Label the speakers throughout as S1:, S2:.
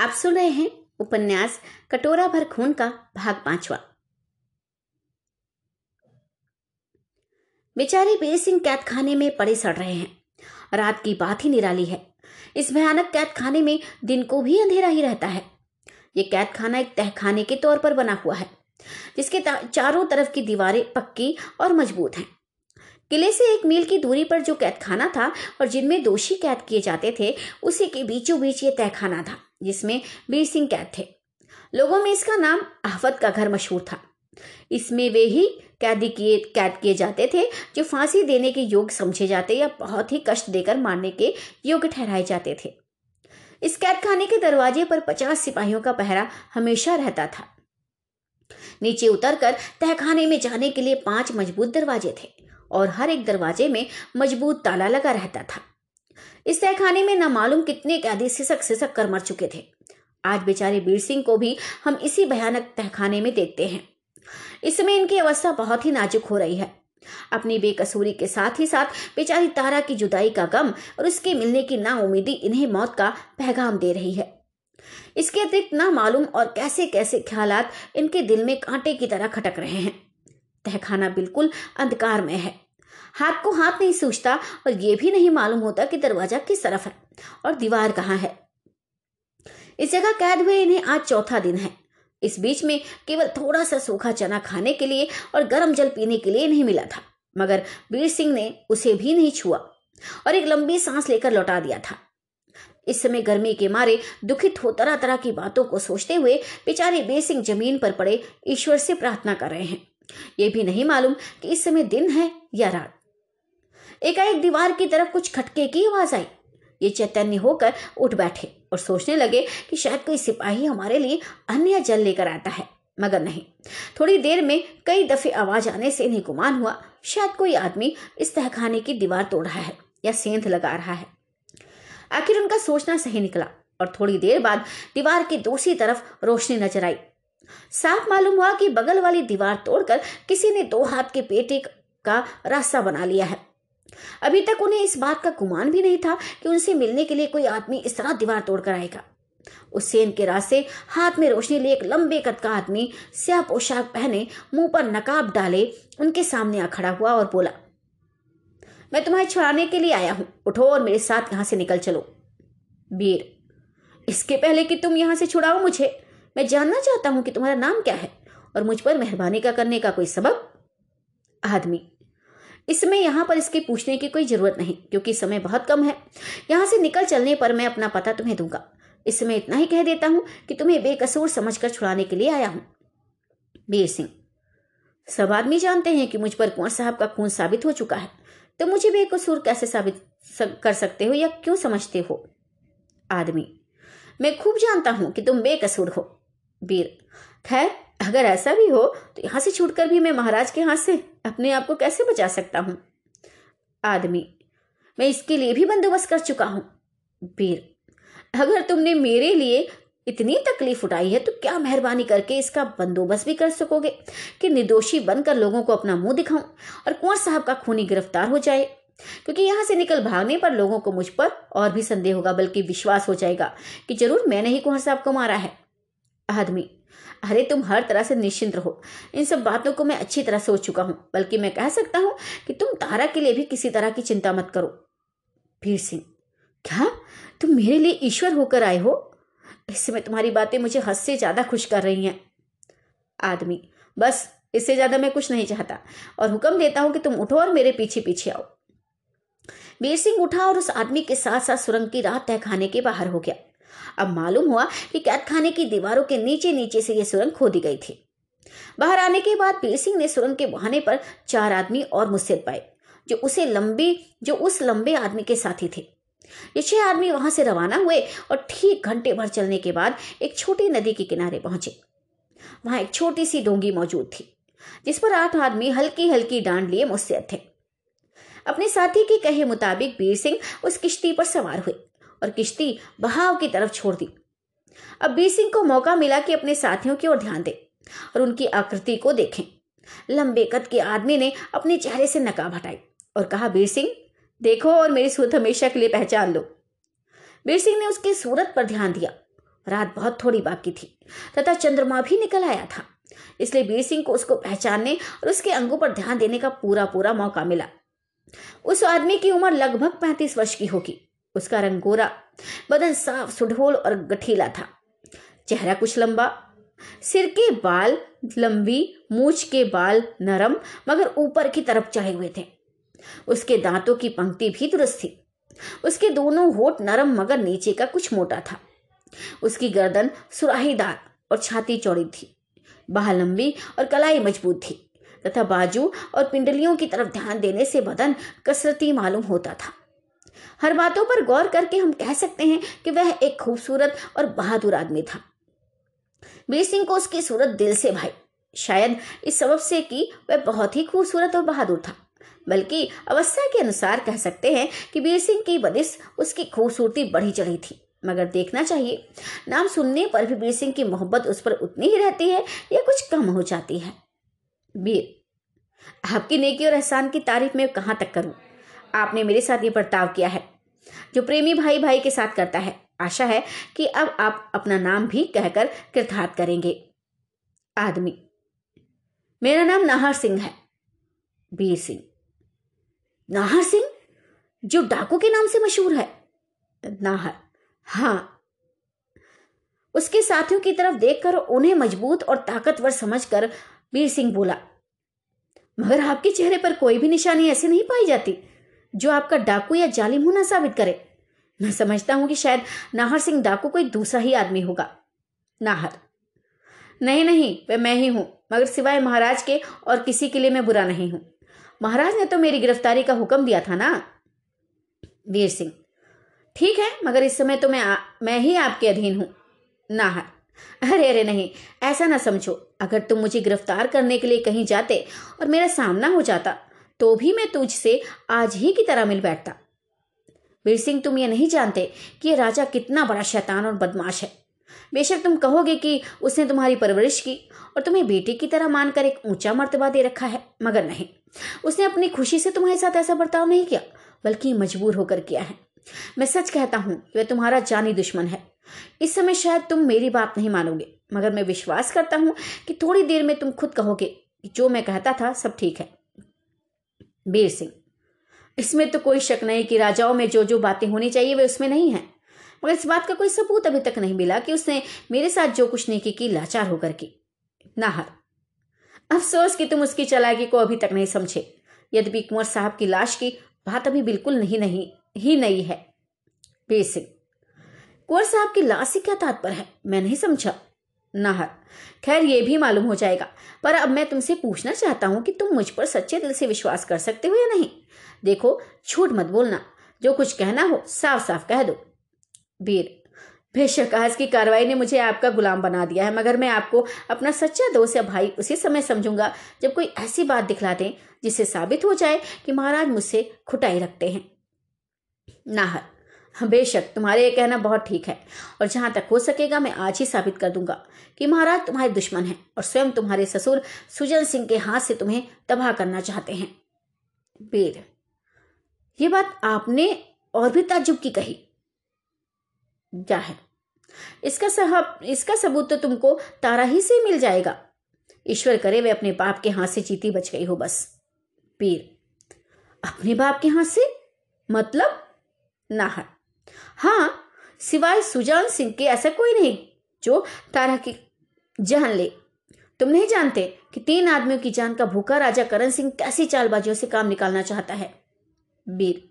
S1: आप सुन रहे हैं उपन्यास कटोरा भर खून का भाग पांचवा। बेचारे बीर सिंह कैद खाने में पड़े सड़ रहे हैं। रात की बात ही निराली है। इस भयानक कैद खाने में दिन को भी अंधेरा ही रहता है। ये कैद खाना एक तहखाने के तौर पर बना हुआ है, जिसके चारों तरफ़ की दीवारें पक्की और मज़बूत हैं। किले से एक मील की दूरी पर जो कैद खाना था और जिनमें दोषी कैद किए जाते थे, उसी के बीचों बीच ये तहखाना था, जिसमें वीर सिंह कैद थे। लोगों में इसका नाम आहवत का घर मशहूर था। इसमें वे ही कैदी किए, कैद किए जाते थे, जो फांसी देने के योग्य समझे जाते या बहुत ही कष्ट देकर मारने के योग्य ठहराए जाते थे। इस कैद खाने के दरवाजे पर पचास सिपाहियों का पहरा हमेशा रहता था। नीचे उतरकर तहखाने में जाने के लिए पाँच मज़बूत दरवाजे थे। और हर एक दरवाजे में मज़बूत ताला लगा रहता था। इस तहखाने में न मालूम कितने कैदी सिसक सिसक कर मर चुके थे। आज बेचारे बीर सिंह को भी हम इसी भयानक तहखाने में देखते हैं। इस समय इनकी अवस्था बहुत ही नाजुक हो रही है। अपनी बेकसूरी के साथ ही साथ बेचारी तारा की जुदाई का गम और उसके मिलने की नाउमीदी इन्हें मौत का पैगाम दे रही है। इसके अतिरिक्त ना मालूम और कैसे कैसे ख्यालात इनके दिल में कांटे की तरह खटक रहे हैं। तहखाना बिल्कुल अंधकार में है। हाथ को हाथ नहीं सूझता और यह भी नहीं मालूम होता कि दरवाज़ा किस तरफ़ है और दीवार कहाँ है। इस जगह कैद हुए इन्हें आज चौथा दिन है। इस बीच में केवल थोड़ा सा सूखा चना खाने के लिए और गर्म जल पीने के लिए नहीं मिला था, मगर वीर सिंह ने उसे भी नहीं छुआ और एक लंबी सांस लेकर लौटा दिया था। इस समय गर्मी के मारे दुखित हो तरह तरह की बातों को सोचते हुए बेचारे बीर सिंह ज़मीन पर पड़े ईश्वर से प्रार्थना कर रहे हैं। ये भी नहीं मालूम कि इस समय दिन है या रात। एकाएक दीवार की तरफ़ कुछ खटके की आवाज़ आई। ये चैतन्य होकर उठ बैठे और सोचने लगे कि शायद कोई सिपाही हमारे लिए अन्य जल लेकर आता है, मगर नहीं। थोड़ी देर में कई दफे आवाज़ आने से इन्हें गुमान हुआ, शायद कोई आदमी इस तहखाने की दीवार तोड़ रहा है या सेंध लगा रहा है। आखिर उनका सोचना सही निकला और थोड़ी देर बाद दीवार की दूसरी तरफ़ रोशनी नज़र आई। साफ़ मालूम हुआ कि बगल वाली दीवार तोड़कर किसी ने दो हाथ के पेटे का रास्ता बना लिया है। अभी तक उन्हें इस बात का गुमान भी नहीं था कि उनसे मिलने के लिए कोई आदमी इस तरह दीवार तोड़कर आएगा। उस सेन के रास्ते हाथ में रोशनी लिए एक लंबे कद का आदमी स्या पोशाक पहने मुँह पर नकाब डाले उनके सामने आ खड़ा हुआ और बोला, मैं तुम्हें छुड़ाने के लिए आया हूँ। उठो और मेरे साथ यहाँ से निकल चलो। वीर, इसके पहले कि तुम यहाँ से छुड़ाओ मुझे मैं जानना चाहता हूँ कि तुम्हारा नाम क्या है और मुझ पर मेहरबानी का करने का कोई सबब? आदमी। इसमें यहाँ पर इसके पूछने की कोई ज़रूरत नहीं, क्योंकि समय बहुत कम है। यहाँ से निकल चलने पर मैं अपना पता तुम्हें दूँगा। इसमें इतना ही कह देता हूँ कि तुम्हें बेकसूर समझकर छुड़ाने के लिए आया हूँ। वीर सिंह। सब आदमी जानते हैं कि मुझ पर कुंवर साहब का खून साबित हो चुका है। तो मुझे बेकसूर कैसे साबित कर सकते हो या क्यों समझते हो? आदमी। मैं खूब जानता हूँ कि तुम बेकसूर हो। वीर। खैर, अगर ऐसा भी हो तो यहाँ से छूटकर भी मैं महाराज के हाथ से अपने आप को कैसे बचा सकता हूँ? आदमी, मैं इसके लिए भी बंदोबस्त कर चुका हूँ। वीर, अगर तुमने मेरे लिए इतनी तकलीफ़ उठाई है तो क्या मेहरबानी करके इसका बंदोबस्त भी कर सकोगे? कि निर्दोषी बनकर लोगों को अपना मुँह दिखाऊँ और कुंवर साहब का खूनी गिरफ़्तार हो जाए? क्योंकि यहाँ से निकल भागने पर लोगों को मुझ पर और भी संदेह होगा, बल्कि विश्वास हो जाएगा कि ज़रूर मैंने ही कुंवर साहब को मारा है। आदमी। अरे तुम हर तरह से निश्चिंत रहो। इन सब बातों को मैं अच्छी तरह सोच चुका हूँ, बल्कि मैं कह सकता हूँ कि तुम तारा के लिए भी किसी तरह की चिंता मत करो। वीर सिंह, क्या? तुम मेरे लिए ईश्वर होकर आए हो? इस समय तुम्हारी बातें मुझे हद से ज़्यादा खुश कर रही हैं। आदमी, बस इससे ज़्यादा मैं कुछ नहीं चाहता, और हुक्म देता हूँ कि तुम उठो और मेरे पीछे पीछे आओ। वीर सिंह उठा और उस आदमी के साथ साथ सुरंग की रात तय खाने के बाहर हो गया। अब मालूम हुआ कि कैद खाने की दीवारों के नीचे नीचे से यह सुरंग खोदी गई थी। बाहर आने के बाद पीर सिंह ने सुरंग के बहाने पर चार आदमी और मुस्सिद पाए, जो उसे लंबी, जो उस लंबे आदमी के साथी थे। ये छह आदमी वहाँ से रवाना हुए और ठीक घंटे भर चलने के बाद एक छोटी नदी के किनारे पहुँचे। वहाँ एक छोटी सी डोंगी मौजूद थी, जिस पर आठ आदमी हल्की हल्की डांड लिए मुस्तैद थे। अपने साथी के कहे मुताबिक बीर सिंह उस किश्ती पर सवार हुए। और किश्ती बहाव की तरफ़ छोड़ दी। अब बीर सिंह को मौका मिला कि अपने साथियों की ओर ध्यान दे और उनकी आकृति को देखें। लंबे कद के आदमी ने अपने चेहरे से नकाब हटाई और कहा, बीर सिंह, देखो और मेरी सूरत हमेशा के लिए पहचान लो। बीर सिंह ने उसकी सूरत पर ध्यान दिया। रात बहुत थोड़ी बाकी थी, तथा चंद्रमा भी निकल आया था। इसलिए बीर सिंह को उसको पहचानने और उसके अंगों पर ध्यान देने का पूरा पूरा मौका मिला। उस आदमी की उम्र लगभग पैंतीस वर्ष की होगी। उसका रंग गोरा, बदन साफ़ सुढोल और गठीला था। चेहरा कुछ लंबा, सिर के बाल लंबी, मूछ के बाल नरम, मगर ऊपर की तरफ़ चढ़े हुए थे। उसके दांतों की पंक्ति भी दुरुस्त थी। उसके दोनों होठ नरम, मगर नीचे का कुछ मोटा था। उसकी गर्दन सुराहीदार और छाती चौड़ी थी। बाह लंबी और कलाई मज़बूत थी, तथा बाजू और पिंडलियों की तरफ़ ध्यान देने से बदन कसरती मालूम होता था। हर बातों पर गौर करके हम कह सकते हैं कि वह एक खूबसूरत और बहादुर आदमी था। वीर सिंह को उसकी सूरत दिल से भाई। शायद इस सबब से कि वह बहुत ही खूबसूरत और बहादुर था। बल्कि अवस्था के अनुसार कह सकते हैं कि वीर सिंह की बदिश उसकी खूबसूरती बढ़ी चढ़ी थी। मगर देखना चाहिए, नाम सुनने पर भी वीर सिंह की मोहब्बत उस पर उतनी ही रहती है या कुछ कम हो जाती है? वीर, आपकी नेकी और एहसान की तारीफ़ में कहाँ तक करूँ? आपने मेरे साथ ये बर्ताव किया है, जो प्रेमी भाई भाई के साथ करता है। आशा है कि अब आप अपना नाम भी कहकर कृतार्थ करेंगे। आदमी, मेरा नाम नाहर सिंह है, वीर सिंह। नाहर सिंह, जो डाकू के नाम से मशहूर है? नाहर हाँ। उसके साथियों की तरफ़ देखकर उन्हें मज़बूत और ताकतवर समझकर वीर सिंह बोला, मगर आपके चेहरे पर कोई भी निशानी ऐसी नहीं पाई जाती। जो आपका डाकू या जालिम होना साबित करे। मैं समझता हूँ कि शायद नाहर सिंह डाकू कोई दूसरा ही आदमी होगा। नाहर। नहीं नहीं वह मैं ही हूँ मगर सिवाय महाराज के और किसी के लिए मैं बुरा नहीं हूँ। महाराज ने तो मेरी गिरफ्तारी का हुक्म दिया था ना? वीर सिंह। ठीक है मगर इस समय तो मैं आ, मैं ही आपके अधीन हूँ। नाहर। अरे अरे नहीं ऐसा ना समझो। अगर तुम मुझे गिरफ़्तार करने के लिए कहीं जाते और मेरा सामना हो जाता तो भी मैं तुझसे आज ही की तरह मिल बैठता। वीर सिंह, तुम ये नहीं जानते कि ये राजा कितना बड़ा शैतान और बदमाश है। बेशक तुम कहोगे कि उसने तुम्हारी परवरिश की और तुम्हें बेटे की तरह मानकर एक ऊँचा मर्तबा दे रखा है, मगर नहीं। उसने अपनी खुशी से तुम्हारे साथ ऐसा बर्ताव नहीं किया, बल्कि मजबूर होकर किया है। मैं सच कहता हूँ वह तुम्हारा जानी दुश्मन है। इस समय शायद तुम मेरी बात नहीं मानोगे, मगर मैं विश्वास करता हूँ कि थोड़ी देर में तुम खुद कहोगे कि जो मैं कहता था सब ठीक है। बीर सिंह। इसमें तो कोई शक नहीं कि राजाओं में जो जो बातें होनी चाहिए, वे उसमें नहीं है। मगर इस बात का कोई सबूत अभी तक नहीं मिला कि उसने मेरे साथ जो कुछ नेकी की, लाचार होकर की। नाहर। अफसोस कि तुम उसकी चलाकी को अभी तक नहीं समझे। यद्यपि कुंवर साहब की लाश की बात अभी बिल्कुल नहीं नहीं, ही नहीं है। बीर सिंह। कुंवर साहब की लाश से क्या तात्पर्य है? मैं नहीं समझा। नाहर खैर, ये भी मालूम हो जाएगा। पर अब मैं तुमसे पूछना चाहता हूँ कि तुम मुझ पर सच्चे दिल से विश्वास कर सकते हो या नहीं? देखो, झूठ मत बोलना। जो कुछ कहना हो साफ़ साफ़ कह दो। वीर, बेशक आज की कार्रवाई ने मुझे आपका गुलाम बना दिया है, मगर मैं आपको अपना सच्चा दोस्त या भाई उसी समय समझूँगा जब कोई ऐसी बात दिखला दें जिससे साबित हो जाए कि महाराज मुझसे खुटाई रखते हैं। नाहर बेशक, तुम्हारे ये कहना बहुत ठीक है। और जहाँ तक हो सकेगा, मैं आज ही साबित कर दूँगा कि महाराज तुम्हारे दुश्मन हैं और स्वयं तुम्हारे ससुर सुजन सिंह के हाथ से तुम्हें तबाह करना चाहते हैं। वीर ये बात आपने और भी ताजुब की कही। है इसका साहब इसका सबूत तो तुमको तारा ही से मिल जाएगा। ईश्वर करे वे अपने बाप के हाथ से चीती बच गई हो बस। पीर अपने बाप के हाथ से? मतलब नाहर। हाँ सिवाय सुजान सिंह के ऐसा कोई नहीं, जो तारा की जान ले। तुम नहीं जानते कि तीन आदमियों की जान का भूखा राजा करण सिंह कैसी चालबाजियों से काम निकालना चाहता है? बीर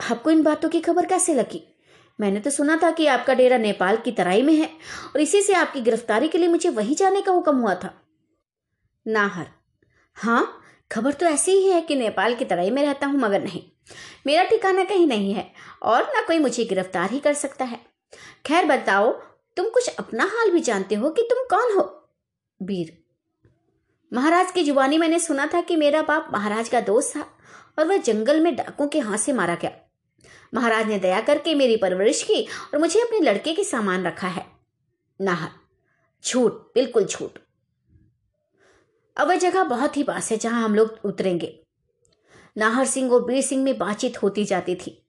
S1: आपको इन बातों की खबर कैसे लगी? मैंने तो सुना था कि आपका डेरा नेपाल की तराई में है, और इसी से आपकी गिरफ्तारी के लिए मुझे वहीं जाने का हुक्म हुआ था। नाहर। हाँ खबर तो ऐसी ही है कि नेपाल की तराई में रहता हूँ, मगर नहीं। मेरा ठिकाना कहीं नहीं है और ना कोई मुझे गिरफ़्तार ही कर सकता है। खैर बताओ, तुम कुछ अपना हाल भी जानते हो कि तुम कौन हो? वीर। महाराज की जुबानी मैंने सुना था कि मेरा बाप महाराज का दोस्त था और वह जंगल में डाकों के हाथ से मारा गया। महाराज ने दया करके मेरी परवरिश की और मुझे अपने लड़के के सामान रखा है। नाहर। झूठ, बिल्कुल झूठ। अब वह जगह बहुत ही पास है जहाँ हम लोग उतरेंगे। नाहर सिंह और बीर सिंह में बातचीत होती जाती थी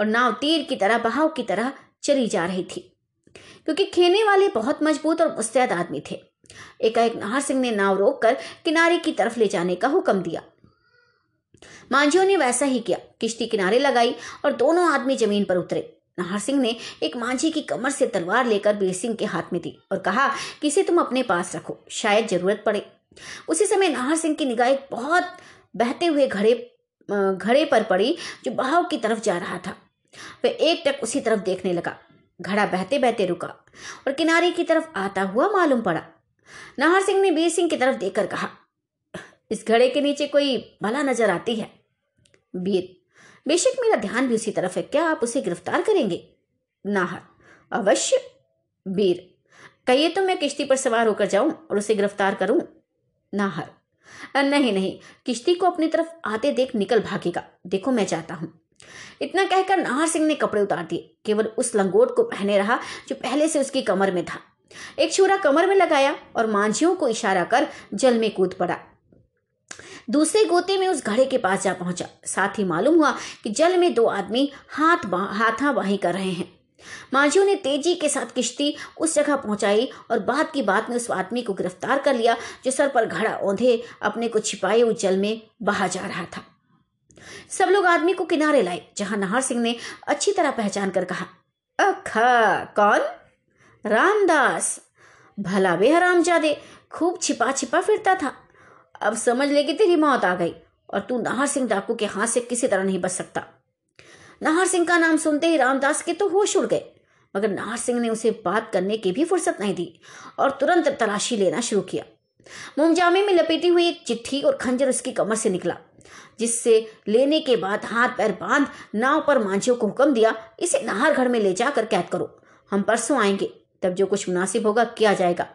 S1: और नाव तीर की तरह, बहाव की तरह चली जा रही थी। क्योंकि खेने वाले बहुत मज़बूत और मुस्तैद आदमी थे। एकाएक नाहर सिंह ने नाव रोककर किनारे की तरफ़ ले जाने का हुक्म दिया। मांझियों ने वैसा ही किया। किश्ती किनारे लगाई और दोनों आदमी ज़मीन पर उतरे। नाहर सिंह ने एक मांझी की कमर से तलवार लेकर बीर सिंह के हाथ में दी और कहा कि इसे तुम अपने पास रखो? शायद ज़रूरत पड़े। उसी समय नाहर सिंह की निगाह एक बहुत बहते हुए घड़े घड़े पर पड़ी जो बहाव की तरफ़ जा रहा था। वह एक टक उसी तरफ़ देखने लगा। घड़ा बहते बहते रुका और किनारे की तरफ़ आता हुआ मालूम पड़ा। नाहर सिंह ने बीर सिंह की तरफ़ देखकर कहा, इस घड़े के नीचे कोई भला नज़र आती है? वीर, बेशक मेरा ध्यान भी उसी तरफ़ है। क्या आप उसे गिरफ़्तार करेंगे? नाहर, अवश्य। वीर, कहिए तो मैं किश्ती पर सवार होकर जाऊँ और उसे गिरफ़्तार करूँ? नाहर नहीं नहीं। किश्ती को अपनी तरफ़ आते देख निकल भागेगा। देखो, मैं चाहता हूँ। इतना कहकर नाहर सिंह ने कपड़े उतार दिए। केवल उस लंगोट को पहने रहा, जो पहले से उसकी कमर में था। एक छुरा कमर में लगाया और मांझियों को इशारा कर जल में कूद पड़ा। दूसरे गोते में उस घड़े के पास जा पहुँचा। साथ ही मालूम हुआ कि जल में दो आदमी हाथ हाथा बाही कर रहे हैं। मांझियों ने तेज़ी के साथ किश्ती उस जगह पहुंचाई और बाद की बात में उस आदमी को गिरफ़्तार कर लिया, जो सर पर घड़ा औंधे अपने को छिपाए उस जल में बहा जा रहा था। सब लोग आदमी को किनारे लाए, जहाँ नाहर सिंह ने अच्छी तरह पहचान कर कहा, अखा, कौन? रामदास। भला बे हरामजादे खूब छिपा छिपा फिरता था। अब समझ ले कि तेरी मौत आ गई, और तू नाहर सिंह डाकू के हाथ से किसी तरह नहीं बच सकता। नाहर सिंह का नाम सुनते ही रामदास के तो होश उड़ गए, मगर नाहर सिंह ने उसे बात करने की भी फुर्सत नहीं दी और तुरंत तलाशी लेना शुरू किया। मोमजामे में लपेटी हुई एक चिट्ठी और खंजर उसकी कमर से निकला, जिससे लेने के बाद हाथ पैर बाँध नाव पर मांझियों को हुक्म दिया, इसे नाहर घर में ले जाकर कैद करो, हम परसों आएँगे, तब जो कुछ मुनासिब होगा किया जाएगा।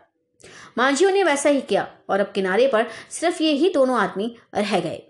S1: मांझियों ने वैसा ही किया और अब किनारे पर सिर्फ़ ये ही दोनों आदमी रह गए।